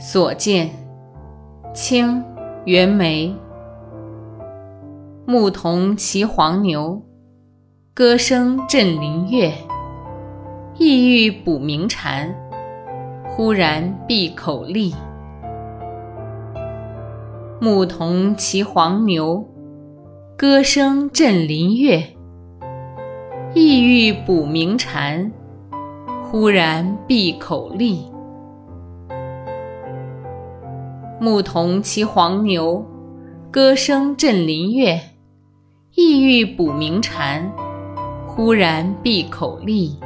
所见，清，袁枚。牧童骑黄牛，歌声振林樾。意欲捕鸣蝉，忽然闭口立。牧童骑黄牛，歌声振林樾。意欲捕鸣蝉，忽然闭口立。牧童骑黄牛，歌声振林樾。意欲捕鸣蝉，忽然闭口立。